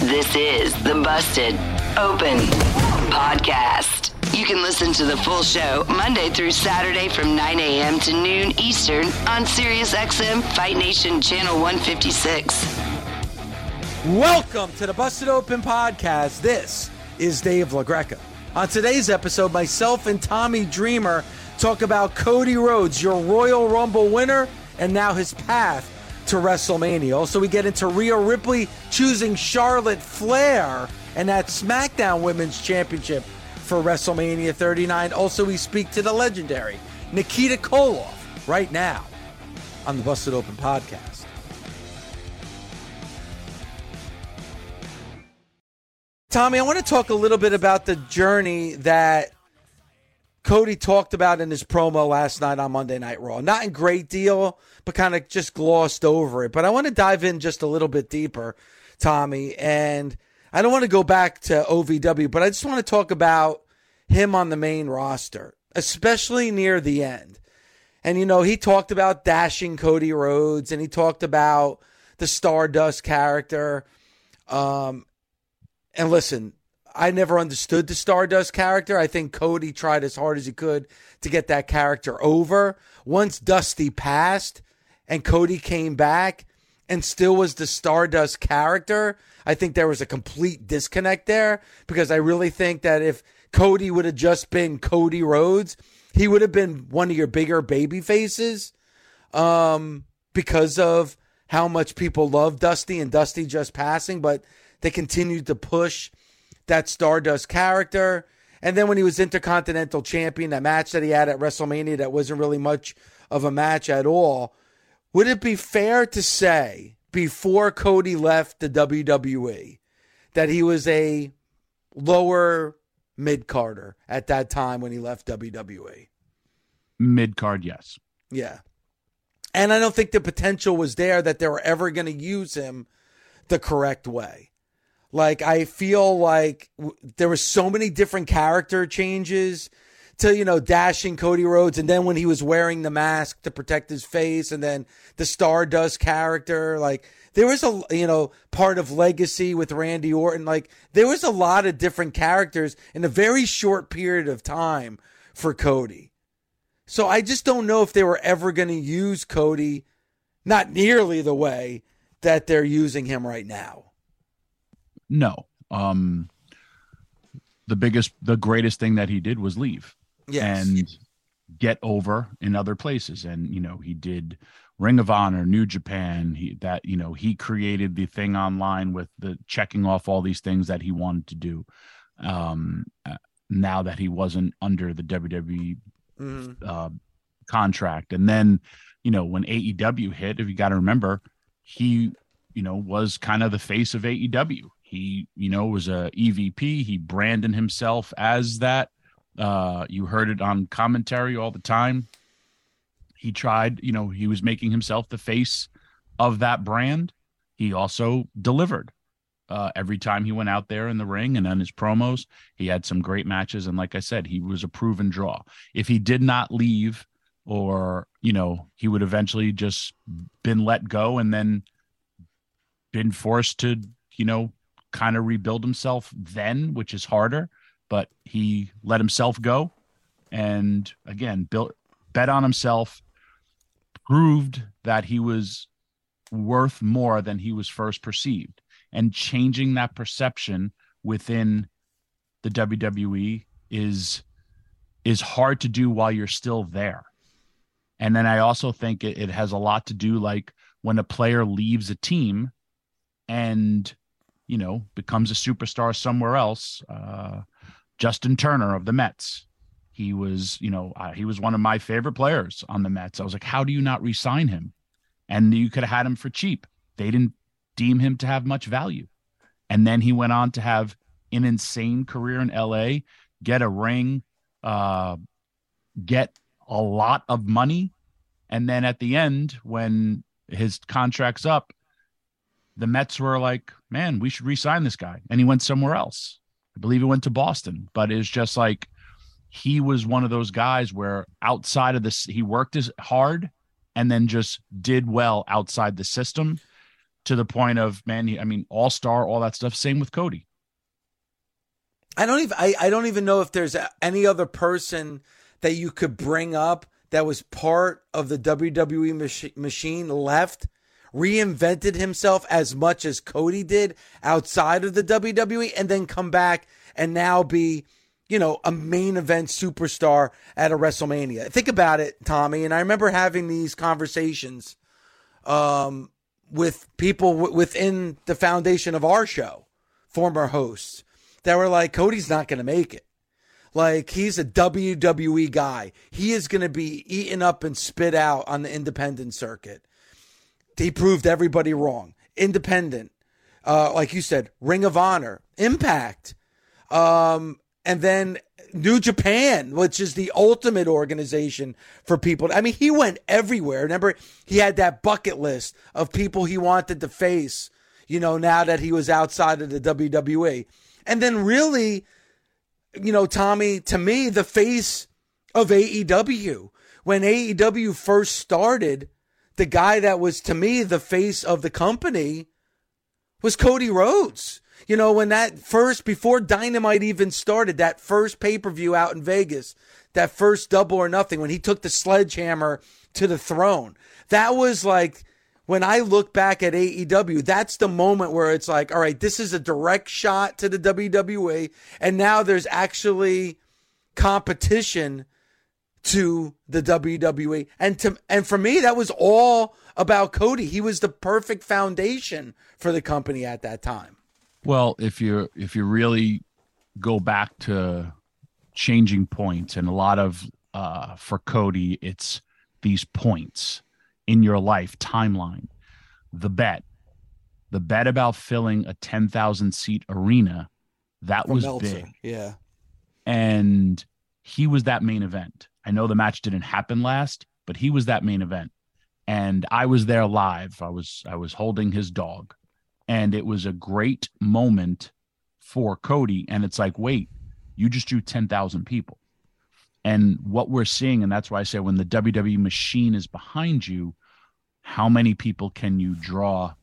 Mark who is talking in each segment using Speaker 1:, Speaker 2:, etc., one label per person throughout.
Speaker 1: This is the Busted Open Podcast. You can listen to the full show Monday through Saturday from 9 a.m. to noon Eastern on SiriusXM Fight Nation Channel 156.
Speaker 2: Welcome to the Busted Open Podcast. This is Dave LaGreca. On today's episode, myself and Tommy Dreamer talk about Cody Rhodes, your Royal Rumble winner, and now his path to WrestleMania. Also, we get into Rhea Ripley choosing Charlotte Flair and that SmackDown Women's Championship for WrestleMania 39. Also, we speak to the legendary Nikita Koloff right now on the Busted Open podcast. Tommy, I want to talk a little bit about the journey that Cody talked about in his promo last night on Monday Night Raw. Not in great deal, but kind of just glossed over it. But I want to dive in just a little bit deeper, Tommy. And I don't want to go back to OVW, but I just want to talk about him on the main roster, especially near the end. And, you know, he talked about dashing Cody Rhodes and he talked about the Stardust character. Um, and listen, I never understood the Stardust character. I think Cody tried as hard as he could to get that character over. Once Dusty passed and Cody came back and still was the Stardust character, I think there was a complete disconnect there because I really think that if Cody would have just been Cody Rhodes, he would have been one of your bigger baby faces um, because of how much people love Dusty and Dusty just passing, but they continued to push that Stardust character. And then when he was Intercontinental Champion, that match that he had at WrestleMania that wasn't really much of a match at all. Would it be fair to say before Cody left the WWE that he was a lower mid carder at that time when he left WWE?
Speaker 3: Mid card, yes.
Speaker 2: Yeah. And I don't think the potential was there that they were ever going to use him the correct way. Like I feel like w- there were so many different character changes to you know dashing Cody Rhodes, and then when he was wearing the mask to protect his face, and then the Stardust character, like there was a you know part of Legacy with Randy Orton, like there was a lot of different characters in a very short period of time for Cody. So I just don't know if they were ever going to use Cody, not nearly the way that they're using him right now.
Speaker 3: No. Um the biggest the greatest thing that he did was leave
Speaker 2: Yes.
Speaker 3: and get over in other places and you know he did Ring of Honor, New Japan, he that you know, he created the thing online with the checking off all these things that he wanted to do. Um uh, now that he wasn't under the WWE
Speaker 2: Mhm.
Speaker 3: uh, contract. And then, you know, when AEW hit, if you got to remember, he, you know, was kind of the face of AEW. He, you know, was a EVP. He branded himself as that. Uh, you heard it on commentary all the time. He tried, you know, he was making himself the face of that brand. He also delivered. Uh, every time he went out there in the ring and on his promos, he had some great matches. And like I said, he was a proven draw. If he did not leave, or you know, he would eventually just been let go and then been forced to, you know, kind of rebuild himself then, which is harder. But he let himself go, and again, built bet on himself, proved that he was worth more than he was first perceived and changing that perception within the WWE is is hard to do while you're still there. And then I also think it, it has a lot to do like when a player leaves a team and you know becomes a superstar somewhere else. Uh, Justin Turner of the Mets, he was you know uh, he was one of my favorite players on the Mets. I was like, how do you not re-sign him? And you could have had him for cheap. They didn't deem him to have much value. And then he went on to have an insane career in LA, get a ring, uh, get a lot of money. And then at the end, when his contract's up, the Mets were like, man, we should re-sign this guy. And he went somewhere else. I believe he went to Boston, but it's just like he was one of those guys where outside of this, he worked as hard and then just did well outside the system to the point of man, I mean, all star, all that stuff. Same with Cody.
Speaker 2: I don't even I, I don't even know if there's any other person that you could bring up that was part of the WWE mach- machine left reinvented himself as much as Cody did outside of the WWE and then come back and now be you know a main event superstar at a WrestleMania. Think about it, Tommy, and I remember having these conversations um, with people w- within the foundation of our show, former hosts that were like, Cody's not going to make it. Like he's a WWE guy. He is going to be eaten up and spit out on the independent circuit. He proved everybody wrong. Independent, uh, like you said, Ring of Honor, Impact, um, and then New Japan, which is the ultimate organization for people. I mean, he went everywhere. Remember, he had that bucket list of people he wanted to face. You know, now that he was outside of the WWE. And then really, you know, Tommy, to me, the face of AEW. When AEW first started, the guy that was to me the face of the company was Cody Rhodes. You know, when that first, before Dynamite even started, that first pay per view out in Vegas, that first double or nothing, when he took the sledgehammer to the throne, that was like when I look back at AEW, that's the moment where it's like, all right, this is a direct shot to the WWE. And now there's actually competition to the WWE. And to, and for me, that was all about Cody. He was the perfect foundation for the company at that time.
Speaker 3: Well, if you if you really go back to changing points and a lot of uh for Cody, it's these points in your life timeline. The bet, the bet about filling a 10,000 seat arena, that From was Meltzer. big.
Speaker 2: Yeah.
Speaker 3: And he was that main event. I know the match didn't happen last, but he was that main event. And I was there live. I was I was holding his dog. And it was a great moment for Cody. And it's like, wait, you just drew 10,000 people. And what we're seeing, and that's why I say when the WWE machine is behind you, how many people can you draw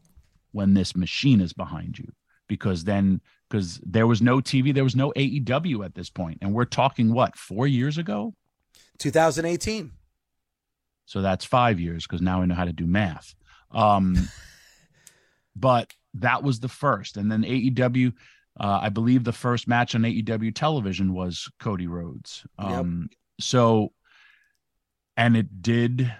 Speaker 3: when this machine is behind you? Because then, because there was no TV, there was no AEW at this point, and we're talking what four years ago,
Speaker 2: 2018.
Speaker 3: So that's five years because now I know how to do math. Um, but that was the first, and then AEW. Uh, I believe the first match on AEW television was Cody Rhodes. Um, yep. So, and it did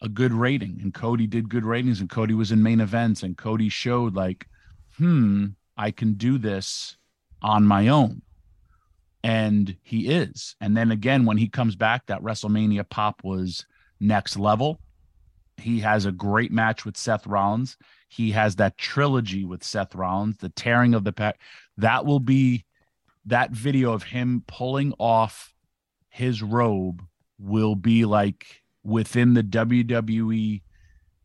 Speaker 3: a good rating and Cody did good ratings and Cody was in main events and Cody showed like, hmm, I can do this on my own. And he is. And then again, when he comes back, that WrestleMania pop was next level. He has a great match with Seth Rollins. He has that trilogy with Seth Rollins, the tearing of the pec. That will be that video of him pulling off his robe will be like within the WWE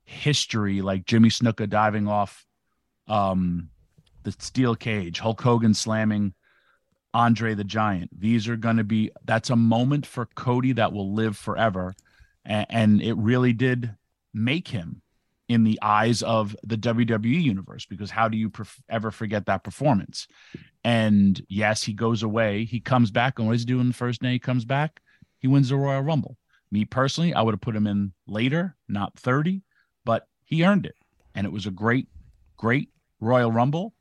Speaker 3: history, like Jimmy Snuka diving off um, the steel cage, Hulk Hogan slamming Andre the Giant. These are going to be that's a moment for Cody that will live forever, and, and it really did make him in the eyes of the WWE universe because how do you ever forget that performance? And yes, he goes away, he comes back, and what does he do in the first day he comes back? He wins the Royal Rumble. Me personally, I would have put him in later, not 30, but he earned it. And it was a great, great Royal Rumble.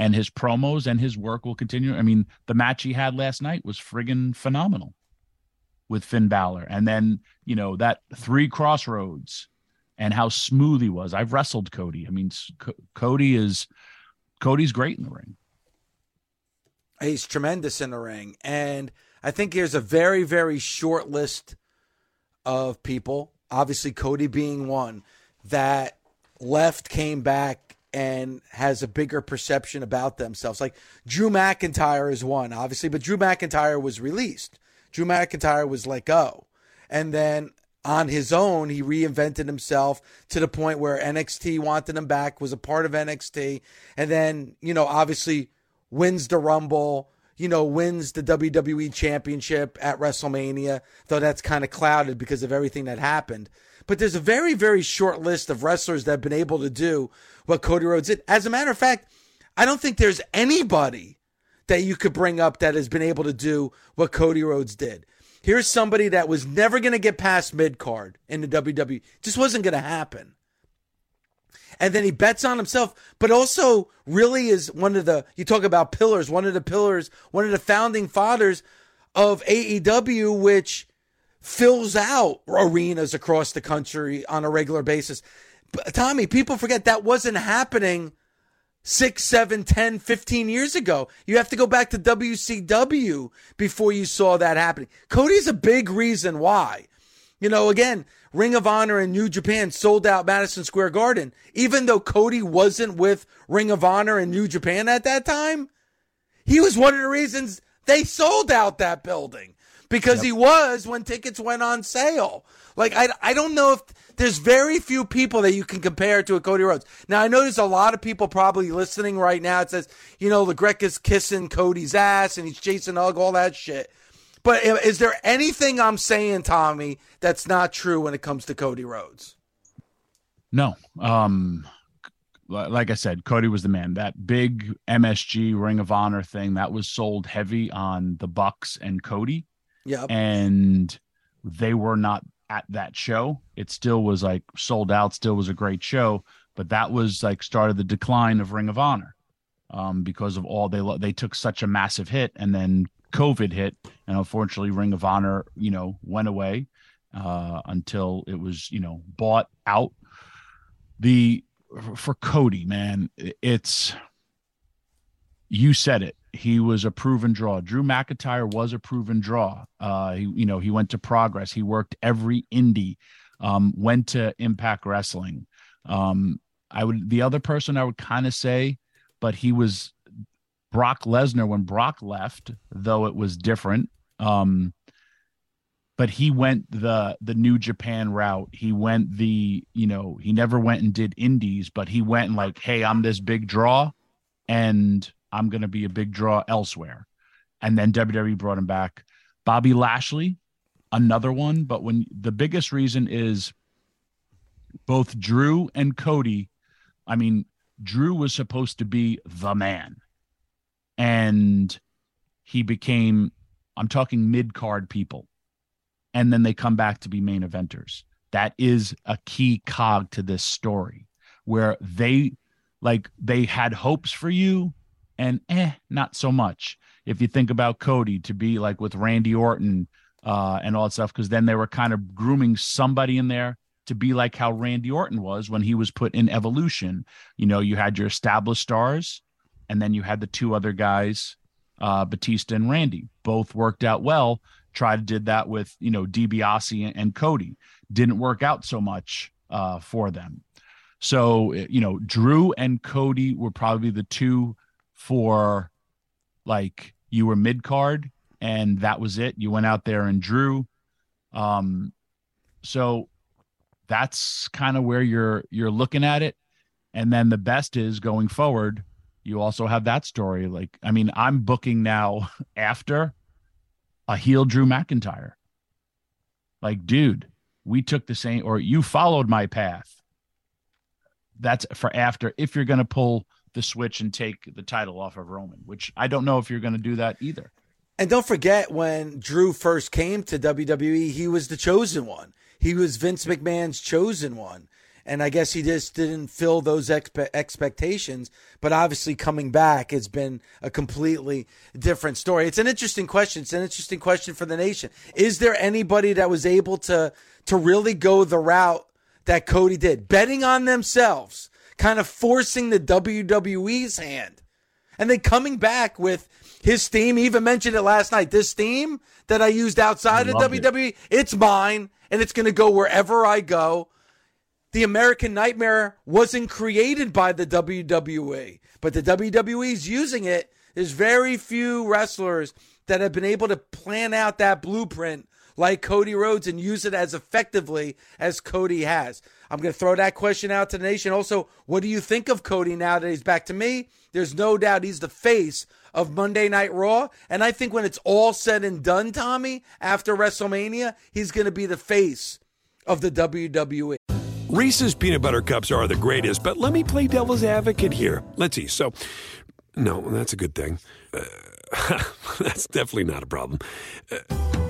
Speaker 3: And his promos and his work will continue. I mean, the match he had last night was friggin' phenomenal. with Finn Balor, and then you know that three Cross Rhodes and how smooth he was. I've wrestled Cody. I mean, C- Cody is Cody's great in the ring.
Speaker 2: He's tremendous in the ring, and I think here's a very very short list of people. Obviously, Cody being one that left, came back, and has a bigger perception about themselves. Like Drew McIntyre is one, obviously, but Drew McIntyre was released. Drew McIntyre was let go. And then on his own, he reinvented himself to the point where NXT wanted him back, was a part of NXT, and then, you know, obviously wins the Rumble, you know, wins the WWE Championship at WrestleMania, though that's kind of clouded because of everything that happened. But there's a very, very short list of wrestlers that have been able to do what Cody Rhodes did. As a matter of fact, I don't think there's anybody that you could bring up that has been able to do what Cody Rhodes did. Here's somebody that was never going to get past mid card in the WWE. Just wasn't going to happen. And then he bets on himself, but also really is one of the, you talk about pillars, one of the pillars, one of the founding fathers of AEW, which fills out arenas across the country on a regular basis. But Tommy, people forget that wasn't happening six, seven, 10, 15 years ago. You have to go back to WCW before you saw that happening. Cody's a big reason why. You know, again, Ring of Honor and New Japan sold out Madison Square Garden. Even though Cody wasn't with Ring of Honor and New Japan at that time, he was one of the reasons they sold out that building because yep. he was when tickets went on sale. Like, I, I don't know if there's very few people that you can compare to a Cody Rhodes. Now I know there's a lot of people probably listening right now. It says, you know, LeGrec is kissing Cody's ass and he's chasing Hug, all that shit. But is there anything I'm saying, Tommy, that's not true when it comes to Cody Rhodes?
Speaker 3: No. Um, like I said, Cody was the man. That big MSG Ring of Honor thing that was sold heavy on the Bucks and Cody.
Speaker 2: Yeah.
Speaker 3: And they were not at that show. It still was like sold out, still was a great show, but that was like started the decline of Ring of Honor um, because of all they they took such a massive hit, and then COVID hit, and unfortunately, Ring of Honor, you know, went away uh, until it was you know bought out. The for Cody, man, it's you said it he was a proven draw. Drew McIntyre was a proven draw. Uh, he, you know, he went to Progress. He worked every indie. Um, went to Impact Wrestling. Um, I would the other person I would kind of say, but he was Brock Lesnar when Brock left, though it was different. Um, but he went the the New Japan route. He went the you know he never went and did indies, but he went and like, hey, I'm this big draw, and I'm going to be a big draw elsewhere. And then WWE brought him back. Bobby Lashley, another one. But when the biggest reason is both Drew and Cody, I mean, Drew was supposed to be the man. And he became, I'm talking mid card people. And then they come back to be main eventers. That is a key cog to this story where they like they had hopes for you and eh, not so much. If you think about Cody to be like with Randy Orton uh, and all that stuff, because then they were kind of grooming somebody in there to be like how Randy Orton was when he was put in Evolution. You know, you had your established stars, and then you had the two other guys, uh, Batista and Randy. Both worked out well. Tried did that with you know DiBiase and, and Cody. Didn't work out so much uh, for them. So you know, Drew and Cody were probably the two for like you were mid card and that was it. You went out there and drew. Um, so that's kind of where you're you're looking at it. And then the best is going forward. You also have that story. Like, I mean, I'm booking now after a heel Drew McIntyre. Like, dude, we took the same, or you followed my path. That's for after. If you're going to pull the switch and take the title off of Roman, which I don't know if you're going to do that either.
Speaker 2: And don't forget when Drew first came to WWE, he was the chosen one. He was Vince McMahon's chosen one. and I guess he just didn't fill those expe- expectations. But obviously, coming back it's been a completely different story. It's an interesting question. It's an interesting question for the nation. Is there anybody that was able to to really go the route that Cody did, betting on themselves, kind of forcing the WWE's hand, and then coming back with his theme? He even mentioned it last night. This theme that I used outside of WWE, it. it's mine, and it's going to go wherever I go the American Nightmare wasn't created by the WWE, but the WWE is using it. There's very few wrestlers that have been able to plan out that blueprint like Cody Rhodes and use it as effectively as Cody has. I'm going to throw that question out to the nation. Also, what do you think of Cody now that he's back to me? There's no doubt he's the face of Monday Night Raw. And I think when it's all said and done, Tommy, after WrestleMania, he's going to be the face of the WWE.
Speaker 4: Reese's peanut butter cups are the greatest, but let me play devil's advocate here. Let's see. So, no, that's a good thing. Uh, that's definitely not a problem. Uh,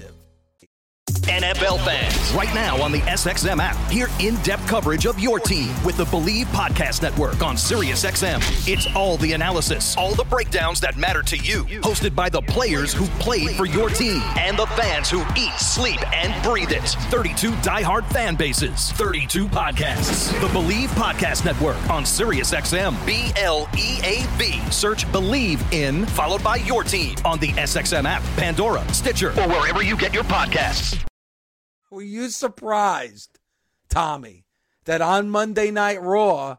Speaker 5: NFL fans, right now on the SXM app, hear in-depth coverage of your team with the Bleav Podcast Network on SiriusXM. It's all the analysis, all the breakdowns that matter to you, hosted by the players who played for your team and the fans who eat, sleep, and breathe it. 32 diehard fan bases, 32 podcasts. The Bleav Podcast Network on SiriusXM. B-L-E-A-V. Search Bleav in, followed by your team on the SXM app, Pandora, Stitcher, or wherever you get your podcasts.
Speaker 2: Were you surprised, Tommy, that on Monday Night Raw,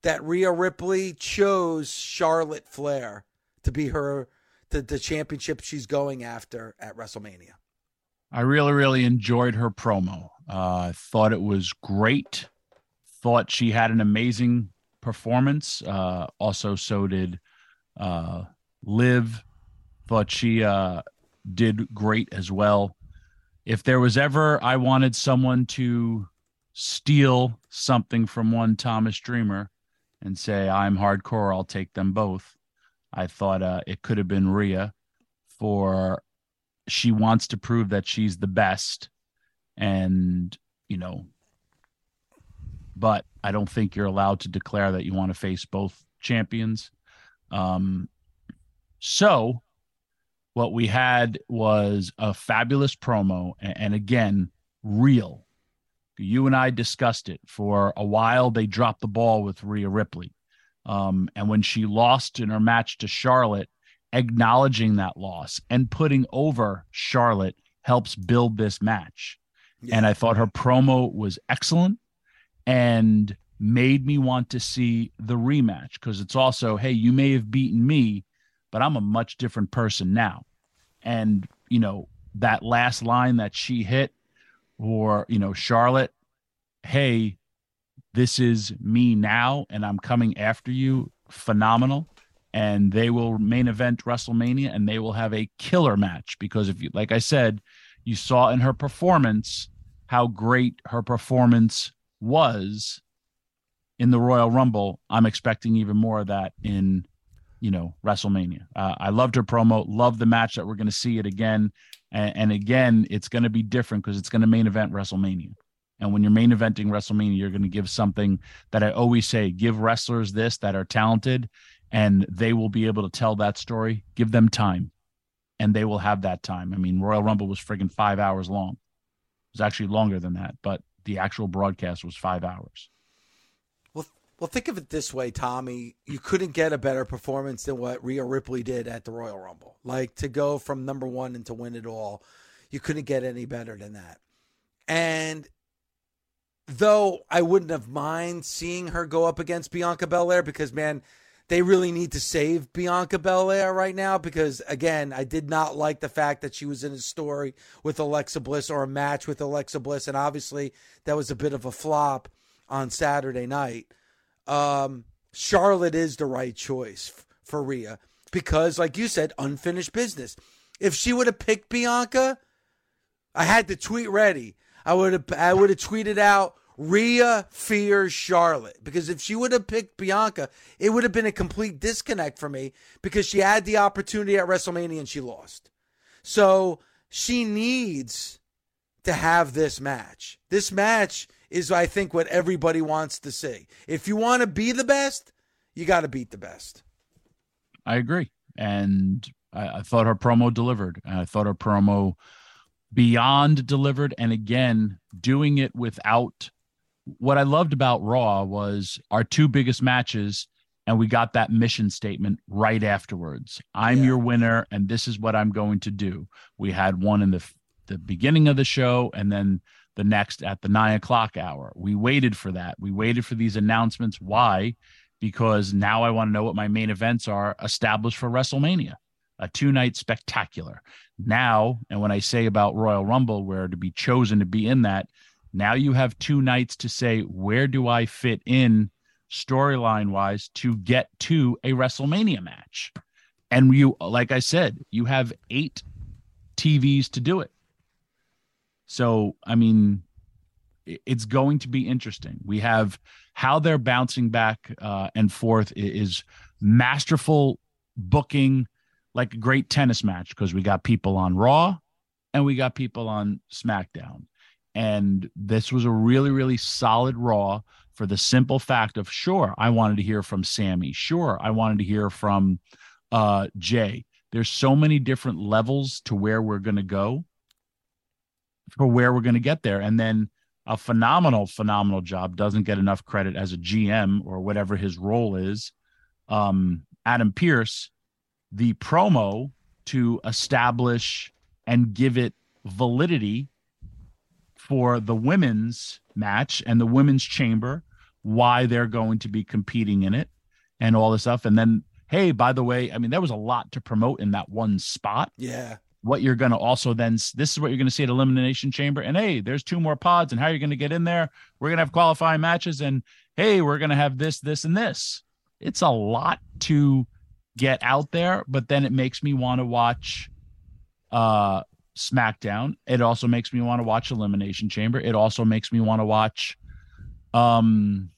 Speaker 2: that Rhea Ripley chose Charlotte Flair to be her the, the championship she's going after at WrestleMania?
Speaker 3: I really, really enjoyed her promo. Uh, thought it was great. Thought she had an amazing performance. Uh, also, so did uh, Liv. Thought she uh, did great as well if there was ever I wanted someone to steal something from one Thomas Dreamer and say I'm hardcore, I'll take them both. I thought uh, it could have been Rhea for she wants to prove that she's the best and you know but i don't think you're allowed to declare that you want to face both champions um so what we had was a fabulous promo and, and again real you and i discussed it for a while they dropped the ball with Rhea Ripley um, and when she lost in her match to Charlotte acknowledging that loss and putting over Charlotte helps build this match. Yeah. And I thought her promo was excellent and made me want to see the rematch because it's also, hey, you may have beaten me, but I'm a much different person now. And, you know, that last line that she hit, or, you know, Charlotte, hey, this is me now and I'm coming after you, phenomenal and they will main event WrestleMania and they will have a killer match because if you like I said, you saw in her performance how great her performance was in the Royal Rumble. I'm expecting even more of that in you know WrestleMania. Uh, I loved her promo, love the match that we're going to see it again, and, and again it's going to be different because it's going to main event WrestleMania. And when you're main eventing WrestleMania, you're going to give something that I always say: give wrestlers this that are talented and they will be able to tell that story. Give them time, and they will have that time. I mean, Royal Rumble was friggin' five hours long. It was actually longer than that, but the actual broadcast was five hours.
Speaker 2: Well, think of it this way, Tommy. You couldn't get a better performance than what Rhea Ripley did at the Royal Rumble. Like to go from number one and to win it all, you couldn't get any better than that. And though I wouldn't have mind seeing her go up against Bianca Belair because man, they really need to save Bianca Belair right now because again, I did not like the fact that she was in a story with Alexa Bliss or a match with Alexa Bliss, and obviously that was a bit of a flop on Saturday night. Um, Charlotte is the right choice for Rhea because, like you said, unfinished business. If she would have picked Bianca, I had the tweet ready. I would have I would have tweeted out Rhea fears Charlotte because if she would have picked Bianca, it would have been a complete disconnect for me because she had the opportunity at WrestleMania and she lost. So she needs to have this match. This match is, I think, what everybody wants to see. If you want to be the best, you got to beat the best.
Speaker 3: I agree. And I, I thought her promo delivered. I thought her promo beyond delivered. And again, doing it without what I loved about Raw was our two biggest matches, and we got that mission statement right afterwards. I'm yeah. your winner, and this is what I'm going to do. We had one in the the beginning of the show, and then the next at the nine o'clock hour. We waited for that. We waited for these announcements. Why? Because now I want to know what my main events are established for WrestleMania, a two night spectacular. Now, and when I say about Royal Rumble, where to be chosen to be in that, now you have two nights to say, where do I fit in storyline wise to get to a WrestleMania match? And you, like I said, you have eight TVs to do it. So, I mean, it's going to be interesting. We have how they're bouncing back uh, and forth is masterful booking, like a great tennis match, because we got people on Raw and we got people on SmackDown. And this was a really, really solid Raw for the simple fact of sure, I wanted to hear from Sami. Sure, I wanted to hear from uh, Jey. There's so many different levels to where we're going to go for where we're going to get there. And then a phenomenal, phenomenal job doesn't get enough credit as a GM or whatever his role is. Um, Adam Pearce, the promo to establish and give it validity for the women's match and the women's chamber, why they're going to be competing in it and all this stuff. And then, hey, by the way, I mean, there was a lot to promote in that one spot.
Speaker 2: Yeah.
Speaker 3: What you're going to also then, this is what you're going to see at Elimination Chamber. And hey, there's two more pods, and how are you're going to get in there. We're going to have qualifying matches, and hey, we're going to have this, this, and this. It's a lot to get out there, but then it makes me want to watch uh SmackDown. It also makes me want to watch Elimination Chamber. It also makes me want to watch um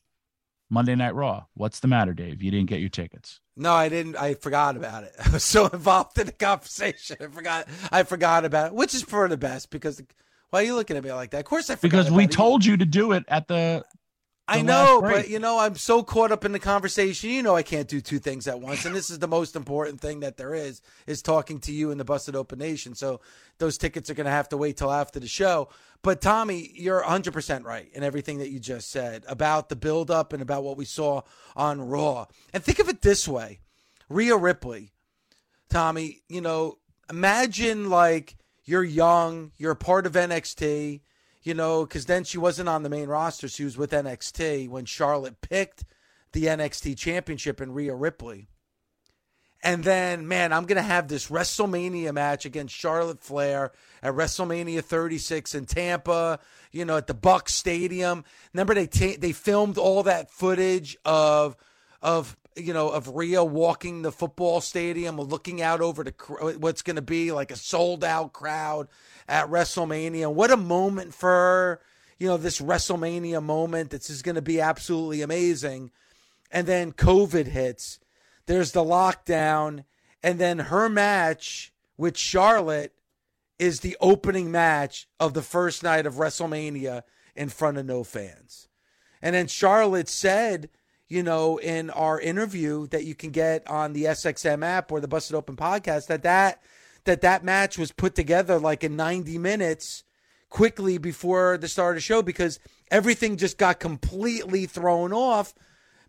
Speaker 3: Monday Night Raw. What's the matter, Dave? You didn't get your tickets.
Speaker 2: No, I didn't. I forgot about it. I was so involved in the conversation. I forgot. I forgot about it, which is for the best because. Why are you looking at me like that? Of course, I forgot
Speaker 3: because we
Speaker 2: it.
Speaker 3: told you to do it at the.
Speaker 2: I know, but you know, I'm so caught up in the conversation. You know, I can't do two things at once, and this is the most important thing that there is is talking to you in the Busted Open Nation. So those tickets are going to have to wait till after the show. But Tommy, you're 100 percent right in everything that you just said about the build up and about what we saw on Raw. And think of it this way: Rhea Ripley, Tommy. You know, imagine like you're young, you're a part of NXT you know, because then she wasn't on the main roster. She was with NXT when Charlotte picked the NXT championship in Rhea Ripley. And then, man, I'm going to have this WrestleMania match against Charlotte Flair at WrestleMania 36 in Tampa, you know, at the Buck Stadium. Remember they they filmed all that footage of of you know of Rhea walking the football stadium, looking out over the cr- uh, what's going to be like a sold out crowd at WrestleMania. What a moment for her, you know, this WrestleMania moment. This is going to be absolutely amazing. And then COVID hits. There's the lockdown. And then her match with Charlotte is the opening match of the first night of WrestleMania in front of no fans. And then Charlotte said, you know, in our interview that you can get on the SXM app or the Busted Open podcast, that that that that match was put together like in 90 minutes quickly before the start of the show because everything just got completely thrown off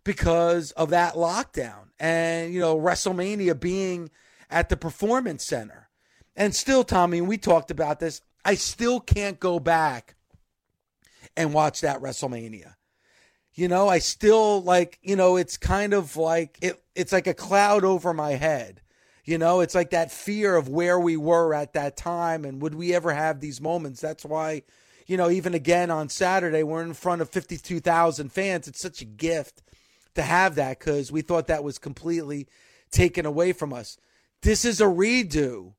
Speaker 2: because of that lockdown and you know WrestleMania being at the performance center. And still Tommy, we talked about this, I still can't go back and watch that WrestleMania. You know, I still like, you know, it's kind of like it it's like a cloud over my head. You know, it's like that fear of where we were at that time and would we ever have these moments. That's why, you know, even again on Saturday, we're in front of 52,000 fans. It's such a gift to have that because we thought that was completely taken away from us. This is a redo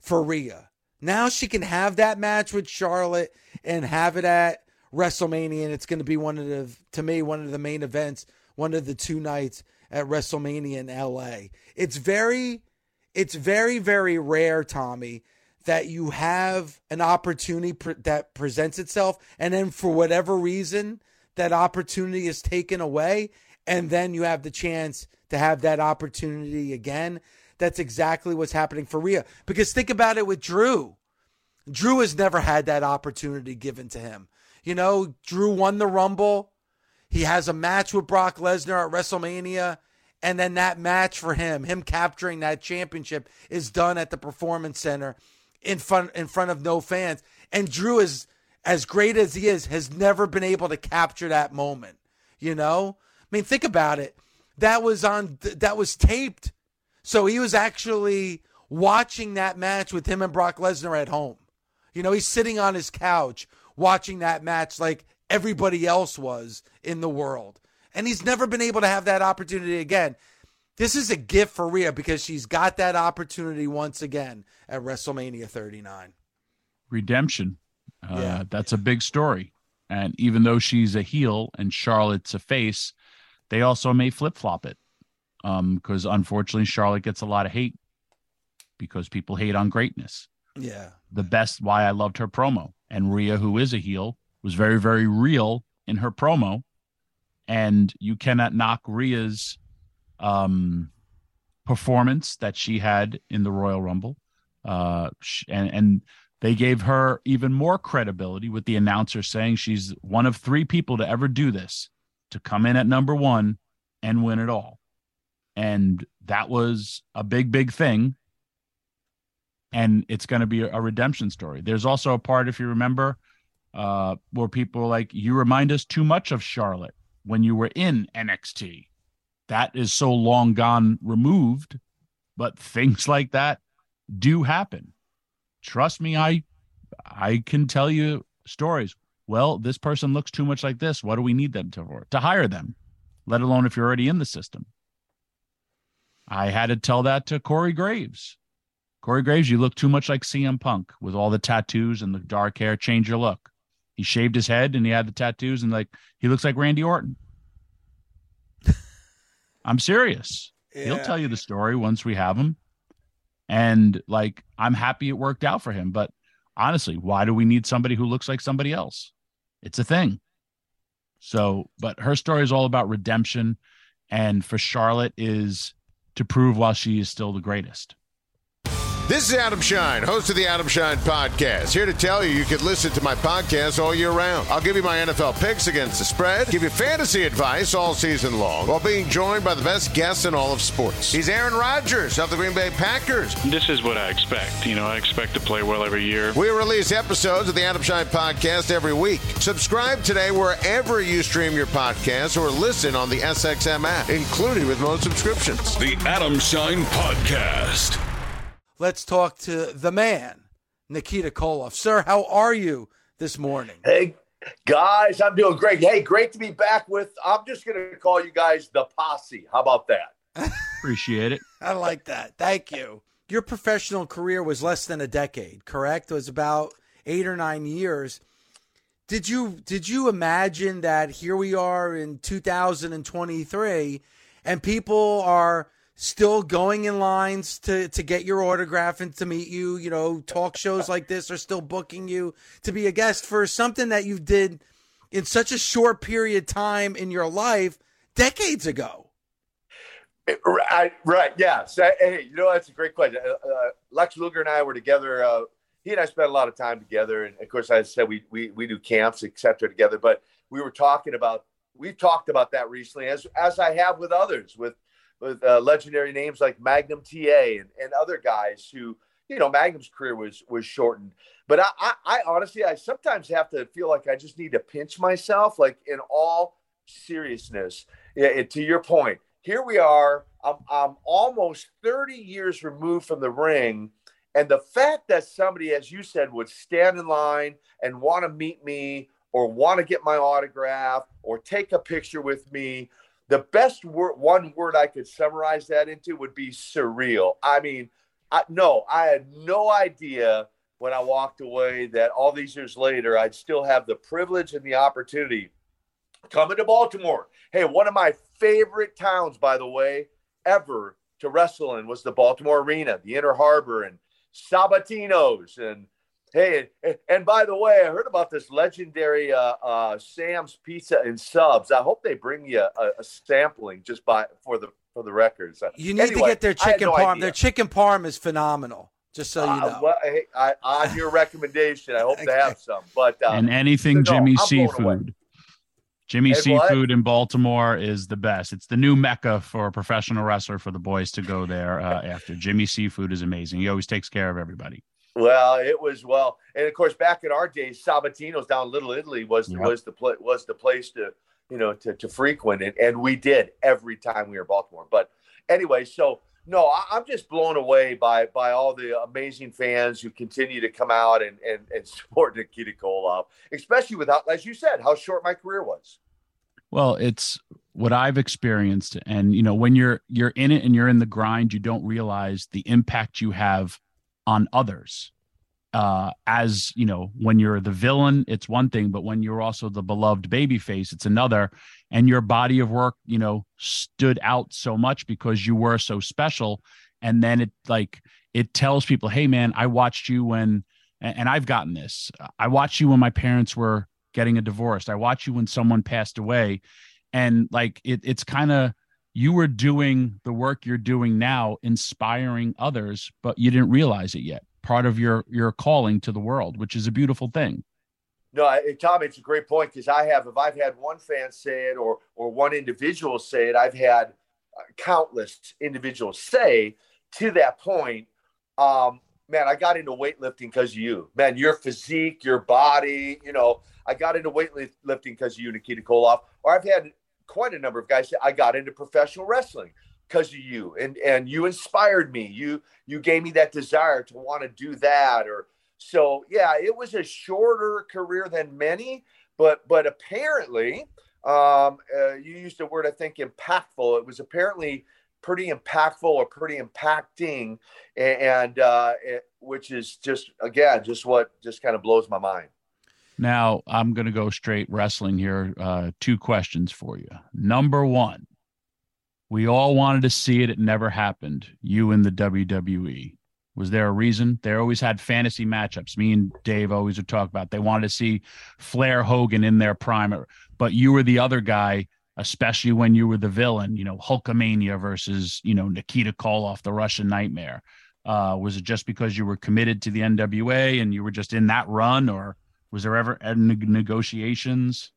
Speaker 2: for Rhea. Now she can have that match with Charlotte and have it at WrestleMania, and it's going to be one of the, to me, one of the main events, one of the two nights at WrestleMania in LA. It's very, it's very, very rare, Tommy, that you have an opportunity pr- that presents itself, and then for whatever reason, that opportunity is taken away, and then you have the chance to have that opportunity again. That's exactly what's happening for Rhea. Because think about it with Drew. Drew has never had that opportunity given to him. You know, Drew won the Rumble. He has a match with Brock Lesnar at WrestleMania. And then that match for him, him capturing that championship, is done at the Performance Center in front in front of no fans. And Drew is as great as he is, has never been able to capture that moment. You know? I mean, think about it. That was on that was taped. So he was actually watching that match with him and Brock Lesnar at home. You know, he's sitting on his couch watching that match like everybody else was in the world. And he's never been able to have that opportunity again. This is a gift for Rhea because she's got that opportunity once again at WrestleMania 39.
Speaker 3: Redemption. Uh,
Speaker 2: Yeah.
Speaker 3: That's a big story. And even though she's a heel and Charlotte's a face, they also may flip flop it. Because unfortunately, Charlotte gets a lot of hate because people hate on greatness.
Speaker 2: Yeah.
Speaker 3: the best why I loved her promo. And Rhea, who is a heel, was very, very real in her promo. And you cannot knock Rhea's um, performance that she had in the Royal Rumble. Uh, and, and they gave her even more credibility with the announcer saying she's one of three people to ever do this to come in at number one and win it all. And that was a big, big thing and it's going to be a, redemption story. There's also a part, if you remember, uh, where people like, "You remind us too much of Charlotte when you were in NXT." That is so long gone removed, but things like that do happen. Trust me, I I can tell you stories. Well, this person looks too much like this. What do we need them to for? To hire them, let alone if you're already in the system. I had to tell that to Corey Graves. Corey Graves, you look too much like CM Punk with all the tattoos and the dark hair. Change your look. He shaved his head and he had the tattoos and like he looks like Randy Orton. I'm serious. He'll tell you the story once we have him. And like, I'm happy it worked out for him. But honestly, why do we need somebody who looks like somebody else? It's a thing. So, but her story is all about redemption. And for Charlotte is to prove while she is still the greatest.
Speaker 6: This is Adam Schein, host of the Adam Schein podcast. Here to tell you you can listen to my podcast all year round. I'll give you my NFL picks against the spread, give you fantasy advice all season long, while being joined by the best guests in all of sports. He's Aaron Rodgers of the Green Bay Packers.
Speaker 7: This is what I expect. You know, I expect to play well every year.
Speaker 6: We release episodes of the Adam Schein podcast every week. Subscribe today wherever you stream your podcast or listen on the SXM app, included with most subscriptions.
Speaker 8: The Adam Schein Podcast.
Speaker 2: Let's talk to the man, Nikita Koloff. Sir, how are you this morning?
Speaker 9: Hey, guys, I'm doing great. Hey, great to be back with. I'm just going to call you guys the posse. How about that?
Speaker 3: Appreciate it.
Speaker 2: I like that. Thank you. Your professional career was less than a decade, correct? It was about eight or nine years. Did you did you imagine that here we are in 2023 and people are still going in lines to to get your autograph and to meet you, you know, talk shows like this are still booking you to be a guest for something that you did in such a short period of time in your life decades ago.
Speaker 9: Right. Yeah. So, hey, you know, that's a great question. Uh, uh, Lex Luger and I were together. Uh, he and I spent a lot of time together. And of course, I said we, we, we do camps, et cetera, together. But we were talking about, we've talked about that recently, as, as I have with others, with, with uh, legendary names like Magnum TA and, and other guys who, you know, Magnum's career was, was shortened. But I, I, I honestly, I sometimes have to feel like I just need to pinch myself, like in all seriousness. Yeah, to your point, here we are. I'm, I'm almost 30 years removed from the ring. And the fact that somebody, as you said, would stand in line and want to meet me or want to get my autograph or take a picture with me, the best word, one word I could summarize that into would be surreal. I mean, I, no, I had no idea when I walked away that all these years later, I'd still have the privilege and the opportunity coming to Baltimore. Hey, one of my favorite towns, by the way, ever to wrestle in was the Baltimore Arena, the Inner Harbor, and Sabatino's. And hey, and, and by the way, I heard about this legendary uh, uh, Sam's Pizza and Subs. I hope they bring you a, a sampling just by for the for the records. Uh,
Speaker 2: You need to get their chicken
Speaker 9: no
Speaker 2: parm.
Speaker 9: idea.
Speaker 2: Their chicken parm is phenomenal. Just so you
Speaker 9: Uh,
Speaker 2: know.
Speaker 9: well, hey, I, on your recommendation, I hope to have some. But uh,
Speaker 3: and anything
Speaker 9: so no,
Speaker 3: Jimmy
Speaker 9: I'm.
Speaker 3: Seafood. Jimmy
Speaker 9: Hey, what?
Speaker 3: Seafood in Baltimore is the best. It's the new mecca for a professional wrestler for the boys to go there uh, after. Jimmy Seafood is amazing. He always takes care of everybody.
Speaker 9: Well, it was well, and of course, back in our days, Sabatino's down Little Italy was
Speaker 3: Yep.
Speaker 9: was the pla- was the place to you know to to frequent, and, and we did every time we were in Baltimore. But anyway, so no, I, I'm just blown away by by all the amazing fans who continue to come out and and, and support Nikita Koloff, especially without, as you said, how short my career was.
Speaker 3: Well, it's what I've experienced, and you know, when you're you're in it and you're in the grind, you don't realize the impact you have on others. Uh, as you know, when you're the villain, it's one thing, but when you're also the beloved baby face, it's another. And your body of work, you know, stood out so much because you were so special. And then it like it tells people, hey man, I watched you when and, I've gotten this. I watched you when my parents were getting a divorce. I watched you when someone passed away. And like it, it's kind of you were doing the work you're doing now, inspiring others, but you didn't realize it yet. Part of your your calling to the world, which is a beautiful thing.
Speaker 9: No, I- Tom, it's a great point because I have, if I've had one fan say it or or one individual say it, I've had uh, countless individuals say to that point, um, man, I got into weightlifting because of you. Man, your physique, your body, you know, I got into weightlifting because of you, Nikita Koloff. Or I've had quite a number of guys I got into professional wrestling because of you. And and you inspired me. You you gave me that desire to want to do that or so yeah it was a shorter career than many but but apparently um uh, you used the word i think impactful. It was apparently pretty impactful or pretty impacting a- and uh it, which is just again just what just kind of blows my mind
Speaker 3: Now I'm going to go straight wrestling here. Uh, two questions for you. Number one, We all wanted to see it. It never happened. You in the WWE. Was there a reason? They always had fantasy matchups. Me and Dave always would talk about. They wanted to see Flair Hogan in their prime, but you were the other guy, especially when you were the villain. You know, Hulkamania versus you know Nikita Koloff, the Russian Nightmare. Uh, was it just because you were committed to the NWA and you were just in that run, or was there ever any negotiations?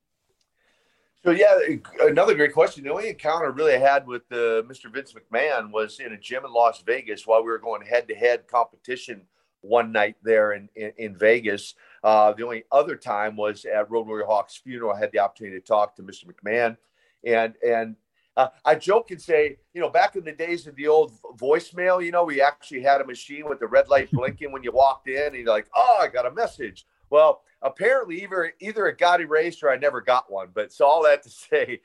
Speaker 9: So yeah, another great question. The only encounter really I had with uh, Mr. Vince McMahon was in a gym in Las Vegas while we were going head-to-head competition one night there in in, in Vegas. Uh, the only other time was at Road Warrior Hawk's funeral. I had the opportunity to talk to Mr. McMahon, and and uh, I joke and say, you know, back in the days of the old voicemail, you know, we actually had a machine with the red light blinking when you walked in, and you're like, oh, I got a message. Well, apparently either either it got erased or I never got one. But so all that to say,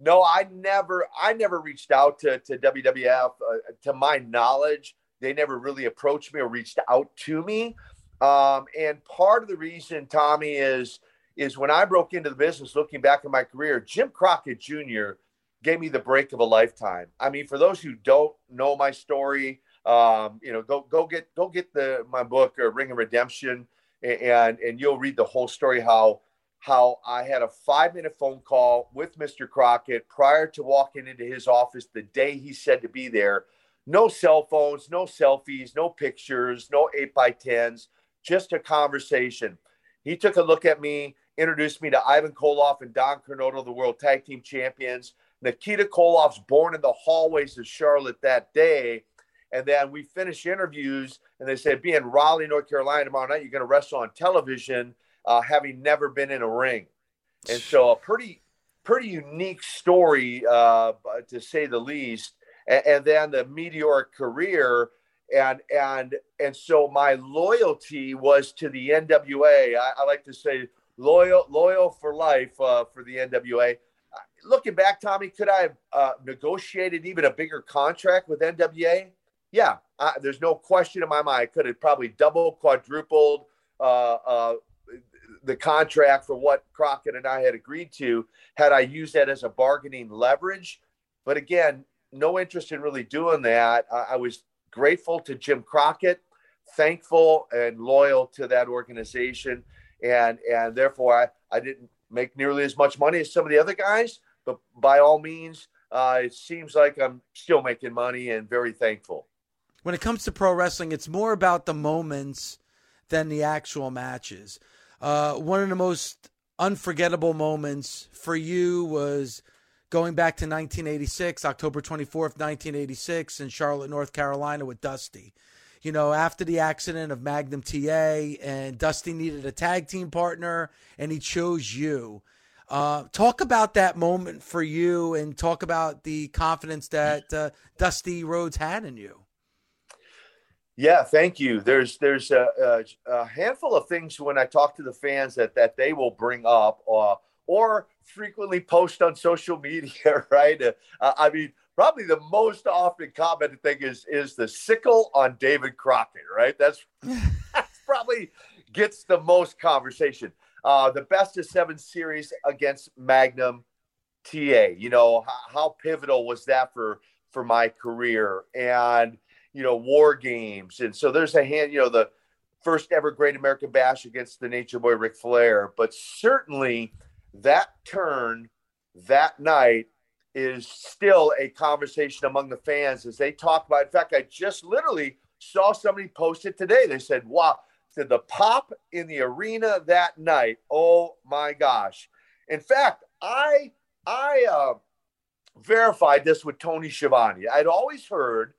Speaker 9: no, I never I never reached out to to WWF. Uh, to my knowledge, they never really approached me or reached out to me. Um, and part of the reason, Tommy, is is when I broke into the business, looking back at my career, Jim Crockett Jr. gave me the break of a lifetime. I mean, for those who don't know my story, um, you know, go go get go get the my book, uh, Ring of Redemption and and you'll read the whole story how how I had a five minute phone call with Mr. Crockett prior to walking into his office the day he said to be there. No cell phones, no selfies, no pictures, no eight by tens, just a conversation. He took a look at me, introduced me to Ivan Koloff and Don Kernodle, the world tag team champions. Nikita Koloff's born in the hallways of Charlotte that day. And then we finish interviews, and they said, "Be in Raleigh, North Carolina tomorrow night. You're going to wrestle on television, uh, having never been in a ring." And so, a pretty, pretty unique story, uh, to say the least. And, and then the meteoric career, and and and so my loyalty was to the NWA. I, I like to say loyal, loyal for life uh, for the NWA looking back, Tommy, could I have uh, negotiated even a bigger contract with NWA? Yeah, I, there's no question in my mind. I could have probably double, quadrupled uh, uh, the contract for what Crockett and I had agreed to had I used that as a bargaining leverage. But again, no interest in really doing that. I, I was grateful to Jim Crockett, thankful and loyal to that organization, and and therefore I, I didn't make nearly as much money as some of the other guys. But by all means, uh, it seems like I'm still making money and very thankful
Speaker 2: when it comes to pro wrestling, it's more about the moments than the actual matches. Uh, one of the most unforgettable moments for you was going back to 1986, October 24th, 1986, in Charlotte, North Carolina, with Dusty. You know, after the accident of Magnum TA, and Dusty needed a tag team partner, and he chose you. Uh, talk about that moment for you, and talk about the confidence that uh, Dusty Rhodes had in you.
Speaker 9: Yeah, thank you. There's there's a, a, a, handful of things when I talk to the fans that that they will bring up uh, or frequently post on social media. Right? Uh, I mean, probably the most often commented thing is is the sickle on David Crockett. Right? That's that's probably gets the most conversation. Uh, the best of seven series against Magnum TA. You know how, how pivotal was that for for my career and you know, war games. And so there's a hand, you know, the first ever Great American Bash against the Nature Boy Ric Flair. But certainly that turn that night is still a conversation among the fans as they talk about. In fact, I just literally saw somebody post it today. They said, wow, said the pop in the arena that night. Oh my gosh. In fact, I I uh, verified this with Tony Schiavone. I'd always heard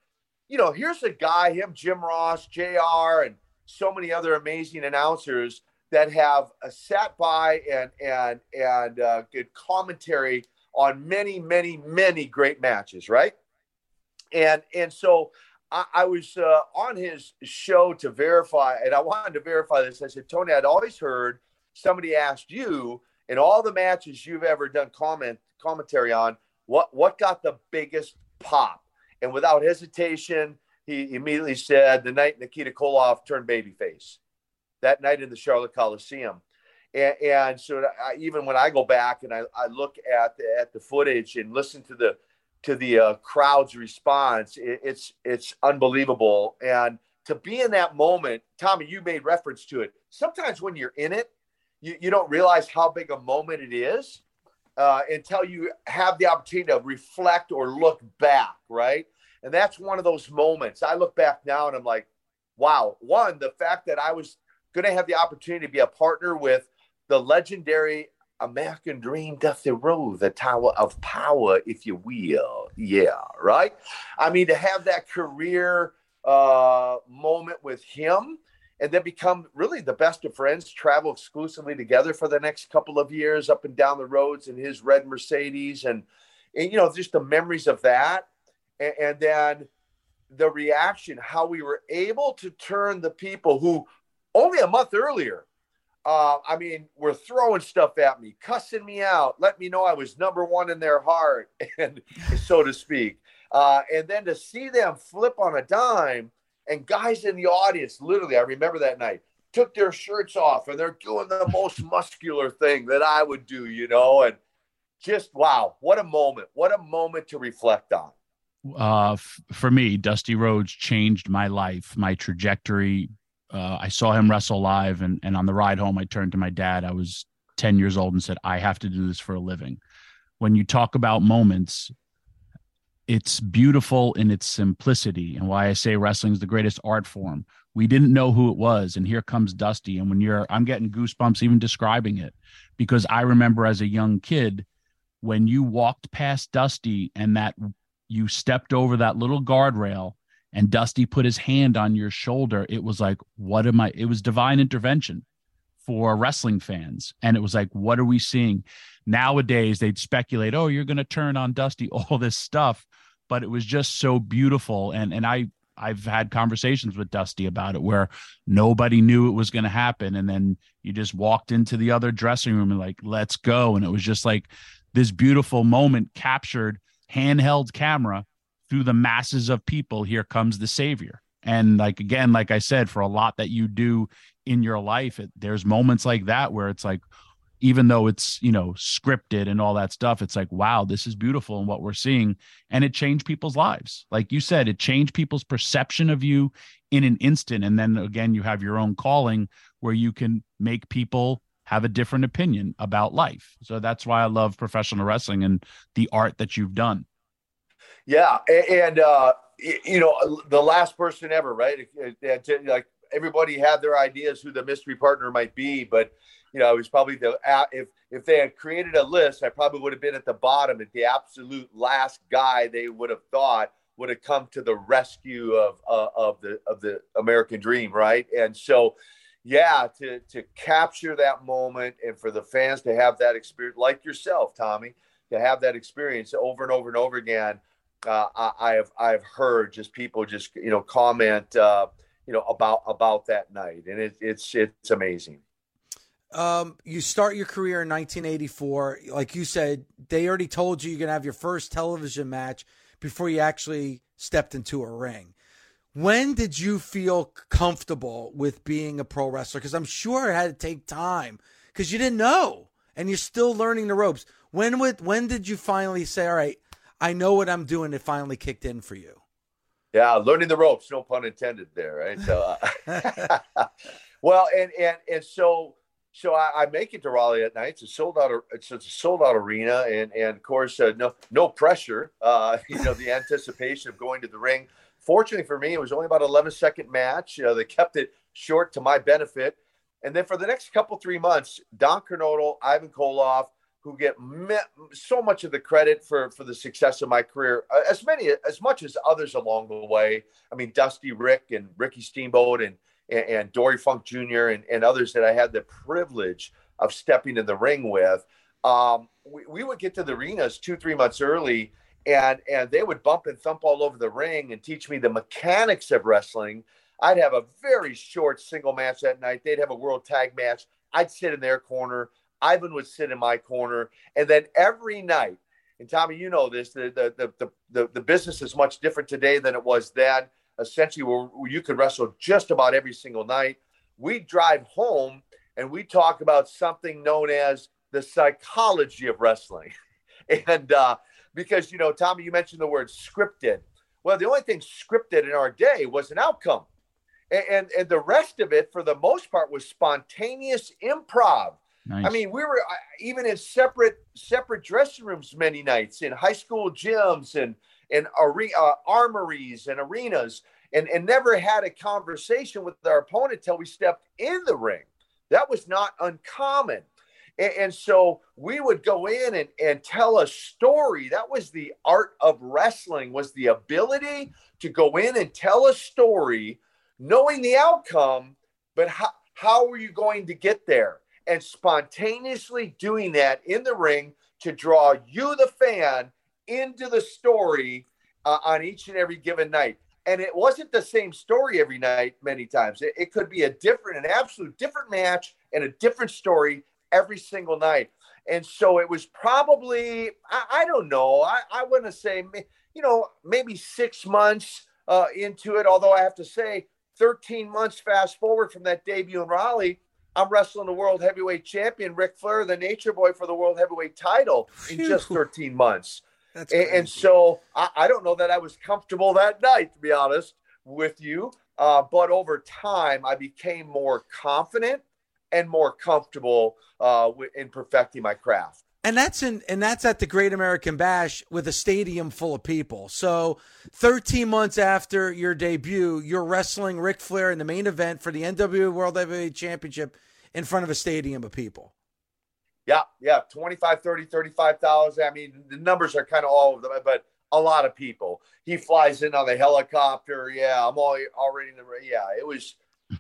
Speaker 9: you know, here's a guy, him, Jim Ross, JR, and so many other amazing announcers that have uh, sat by and and and uh, good commentary on many, many, many great matches, right? And and so I, I was uh, on his show to verify, and I wanted to verify this. I said, Tony, I'd always heard somebody asked you in all the matches you've ever done comment commentary on, what what got the biggest pop? And without hesitation, he immediately said the night Nikita Koloff turned babyface, that night in the Charlotte Coliseum. And, and so I, even when I go back and I, I look at the, at the footage and listen to the to the uh, crowd's response, it, it's it's unbelievable. And to be in that moment, Tommy, you made reference to it. Sometimes when you're in it, you, you don't realize how big a moment it is uh, until you have the opportunity to reflect or look back, right? And that's one of those moments. I look back now and I'm like, wow. One, the fact that I was going to have the opportunity to be a partner with the legendary American Dream Dusty Rhodes, the Tower of Power, if you will. Yeah, right. I mean, to have that career uh, moment with him and then become really the best of friends, travel exclusively together for the next couple of years up and down the roads in his red Mercedes. And, and you know, just the memories of that. And, and then the reaction, how we were able to turn the people who only a month earlier uh, I mean, were throwing stuff at me, cussing me out, let me know I was number one in their heart, and so to speak. Uh, and then to see them flip on a dime, and guys in the audience, literally, I remember that night, took their shirts off and they're doing the most muscular thing that I would do, you know, and just wow, what a moment! What a moment to reflect on.
Speaker 3: Uh, f- for me, Dusty Rhodes changed my life, my trajectory uh, I saw him wrestle live, and and on the ride home, I turned to my dad. I was ten years old and said, "I have to do this for a living." When you talk about moments, it's beautiful in its simplicity, and why I say wrestling is the greatest art form. We didn't know who it was, and here comes Dusty. And when you're, I'm getting goosebumps even describing it, because I remember as a young kid when you walked past Dusty and that you stepped over that little guardrail and Dusty put his hand on your shoulder, it was like, what am I? It was divine intervention for wrestling fans. And it was like, what are we seeing? Nowadays, they'd speculate, oh, you're going to turn on Dusty, all this stuff. But it was just so beautiful. And, and I, I've had conversations with Dusty about it where nobody knew it was going to happen. And then you just walked into the other dressing room and like, let's go. And it was just like this beautiful moment captured handheld camera through the masses of people here comes the savior and like again like i said for a lot that you do in your life it, there's moments like that where it's like even though it's you know scripted and all that stuff it's like wow this is beautiful and what we're seeing. And it changed people's lives. Like you said it changed people's perception of you in an instant. And then again you have your own calling where you can make people have a different opinion about life. So that's why i love professional wrestling and the art that you've done.
Speaker 9: Yeah, and uh, you know, the last person ever, right? Like everybody had their ideas who the mystery partner might be, but you know, it was probably the if if they had created a list, I probably would have been at the bottom. At the absolute last guy they would have thought would have come to the rescue of uh, of the of the American dream, right? And so, yeah, to to capture that moment and for the fans to have that experience, like yourself, Tommy, to have that experience over and over and over again uh, I, I, have I've heard just people just you know comment uh, you know about about that night, and it, it's it's amazing.
Speaker 2: Um, you start your career in 1984. Like you said, they already told you you're gonna have your first television match before you actually stepped into a ring. When did you feel comfortable with being a pro wrestler? Because I'm sure it had to take time because you didn't know, and you're still learning the ropes. When would when did you finally say, "All right"? I know what I'm doing. It finally kicked in for you.
Speaker 9: Yeah, learning the ropes, no pun intended there, right? So, uh, well, and and and so so I, I, make it to Raleigh at night. It's a sold out. It's, a sold out arena, and and of course, uh, no no pressure. Uh, you know, the anticipation of going to the ring. Fortunately for me, it was only about 11 second match. they kept it short to my benefit. And then for the next couple three months, Don Kernodle, Ivan Koloff, who get so much of the credit for for the success of my career, uh, as many as much as others along the way. I mean, Dusty Ric and Ricky Steamboat and and, and Dory Funk Jr. And, and others that I had the privilege of stepping in the ring with. Um, we, we would get to the arenas two three months early, and and they would bump and thump all over the ring and teach me the mechanics of wrestling. I'd have a very short single match that night. They'd have a world tag match. I'd sit in their corner. Ivan would sit in my corner, and then every night, and Tommy, you know this, the the the the, the business is much different today than it was then. Essentially, where you could wrestle just about every single night. We drive home and we talk about something known as the psychology of wrestling, and uh, because you know, Tommy, you mentioned the word scripted. Well, the only thing scripted in our day was an outcome, and and, and the rest of it, for the most part, was spontaneous improv.
Speaker 3: Nice.
Speaker 9: I mean, we were uh, even in separate separate dressing rooms many nights in high school gyms and and are- uh, armories and arenas, and and never had a conversation with our opponent till we stepped in the ring. That was not uncommon. And, and so we would go in and, and tell a story. That was the art of wrestling, was the ability to go in and tell a story, knowing the outcome, but how, how are you going to get there? And spontaneously doing that in the ring to draw you, the fan, into the story uh, on each and every given night. And it wasn't the same story every night, many times. It, it could be a different, an absolute different match and a different story every single night. And so it was probably, I, I don't know, I, I wouldn't say, you know, maybe six months uh, into it. Although I have to say, 13 months fast forward from that debut in Raleigh, I'm wrestling the world heavyweight champion, Ric Flair, the Nature Boy, for the world heavyweight title in just 13 months.
Speaker 2: That's
Speaker 9: And, and so I, I don't know that I was comfortable that night, to be honest with you. Uh, but over time, I became more confident and more comfortable uh, in perfecting my craft.
Speaker 2: And that's in and that's at the Great American Bash with a stadium full of people. So 13 months after your debut, you're wrestling Ric Flair in the main event for the NWA World Heavyweight Championship in front of a stadium of people.
Speaker 9: Yeah, yeah, 25, 30, 35,000. I mean, the numbers are kind of all over them, but a lot of people. He flies in on the helicopter. Yeah, I'm all, already in the, yeah, it was,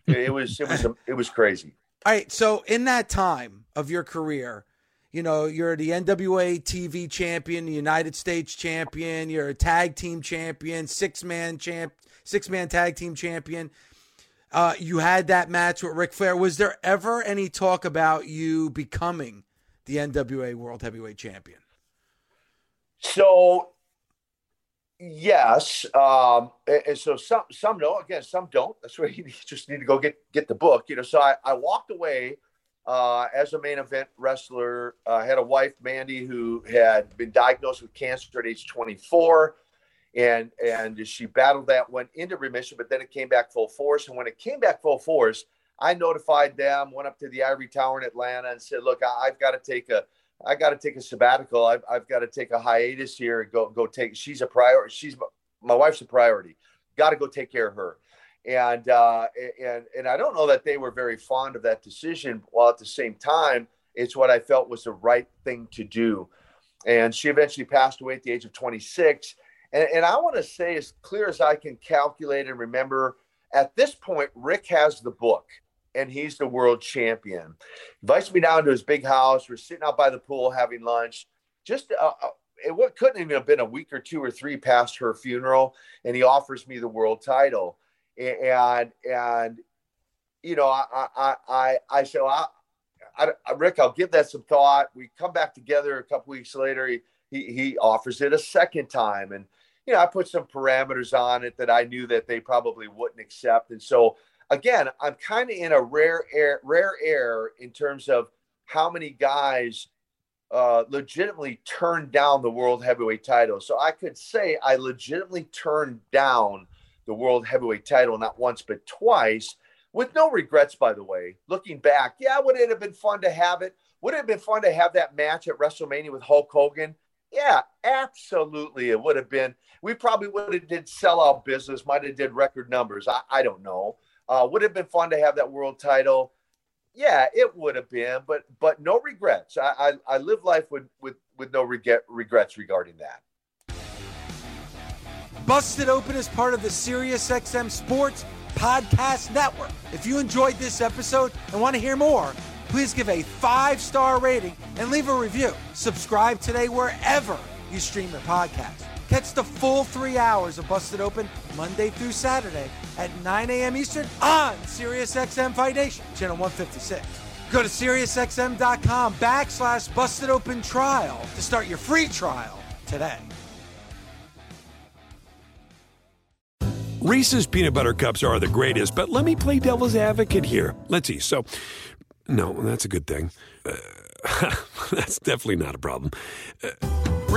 Speaker 9: it was, it was, it was crazy.
Speaker 2: All right, so in that time of your career, you know, you're the NWA TV champion, the United States champion, you're a tag team champion, six man champ, six man tag team champion. Uh, you had that match with Ric Flair. Was there ever any talk about you becoming the NWA World Heavyweight Champion?
Speaker 9: So, yes. Um, and so some some know again, some don't. That's why you just need to go get get the book. You know, so I, I walked away uh, as a main event wrestler. Uh, I had a wife, Mandy, who had been diagnosed with cancer at age 24. And and she battled that, went into remission, but then it came back full force. And when it came back full force, I notified them, went up to the Ivory Tower in Atlanta, and said, "Look, I, I've got to take a I got to take a sabbatical. I've, I've got to take a hiatus here and go go take. She's a priority. She's my wife's a priority. Got to go take care of her. And uh, and and I don't know that they were very fond of that decision. While at the same time, it's what I felt was the right thing to do. And she eventually passed away at the age of 26. And, and I want to say, as clear as I can calculate and remember, at this point, Ric has the book and he's the world champion. Invites me down to his big house. We're sitting out by the pool having lunch. Just uh, uh, it what couldn't even have been a week or two or three past her funeral, and he offers me the world title. And and you know, I I I I said, well, I, I, Ric, I'll give that some thought. We come back together a couple weeks later. He, he he offers it a second time, and you know, I put some parameters on it that I knew that they probably wouldn't accept, and so again, I'm kind of in a rare air, rare air in terms of how many guys uh, legitimately turned down the world heavyweight title. So I could say I legitimately turned down the world heavyweight title not once but twice, with no regrets. By the way, looking back, yeah, would it have been fun to have it? Would it have been fun to have that match at WrestleMania with Hulk Hogan? Yeah, absolutely. It would have been. We probably would have did sellout business, might have did record numbers. I, I don't know. Uh, would have been fun to have that world title. Yeah, it would have been, but but no regrets. I I, I live life with with with no regret regrets regarding that.
Speaker 2: Busted Open is part of the SiriusXM Sports Podcast Network. If you enjoyed this episode and want to hear more, please give a five star rating and leave a review. Subscribe today wherever you stream your podcast. Catch the full three hours of Busted Open Monday through Saturday at 9 a.m. Eastern on SiriusXM Fight Nation, channel 156. Go to SiriusXM.com backslash Busted Open Trial to start your free trial today.
Speaker 4: Reese's peanut butter cups are the greatest, but let me play devil's advocate here. Let's see. So, no, that's a good thing. Uh, that's definitely not a problem. Uh,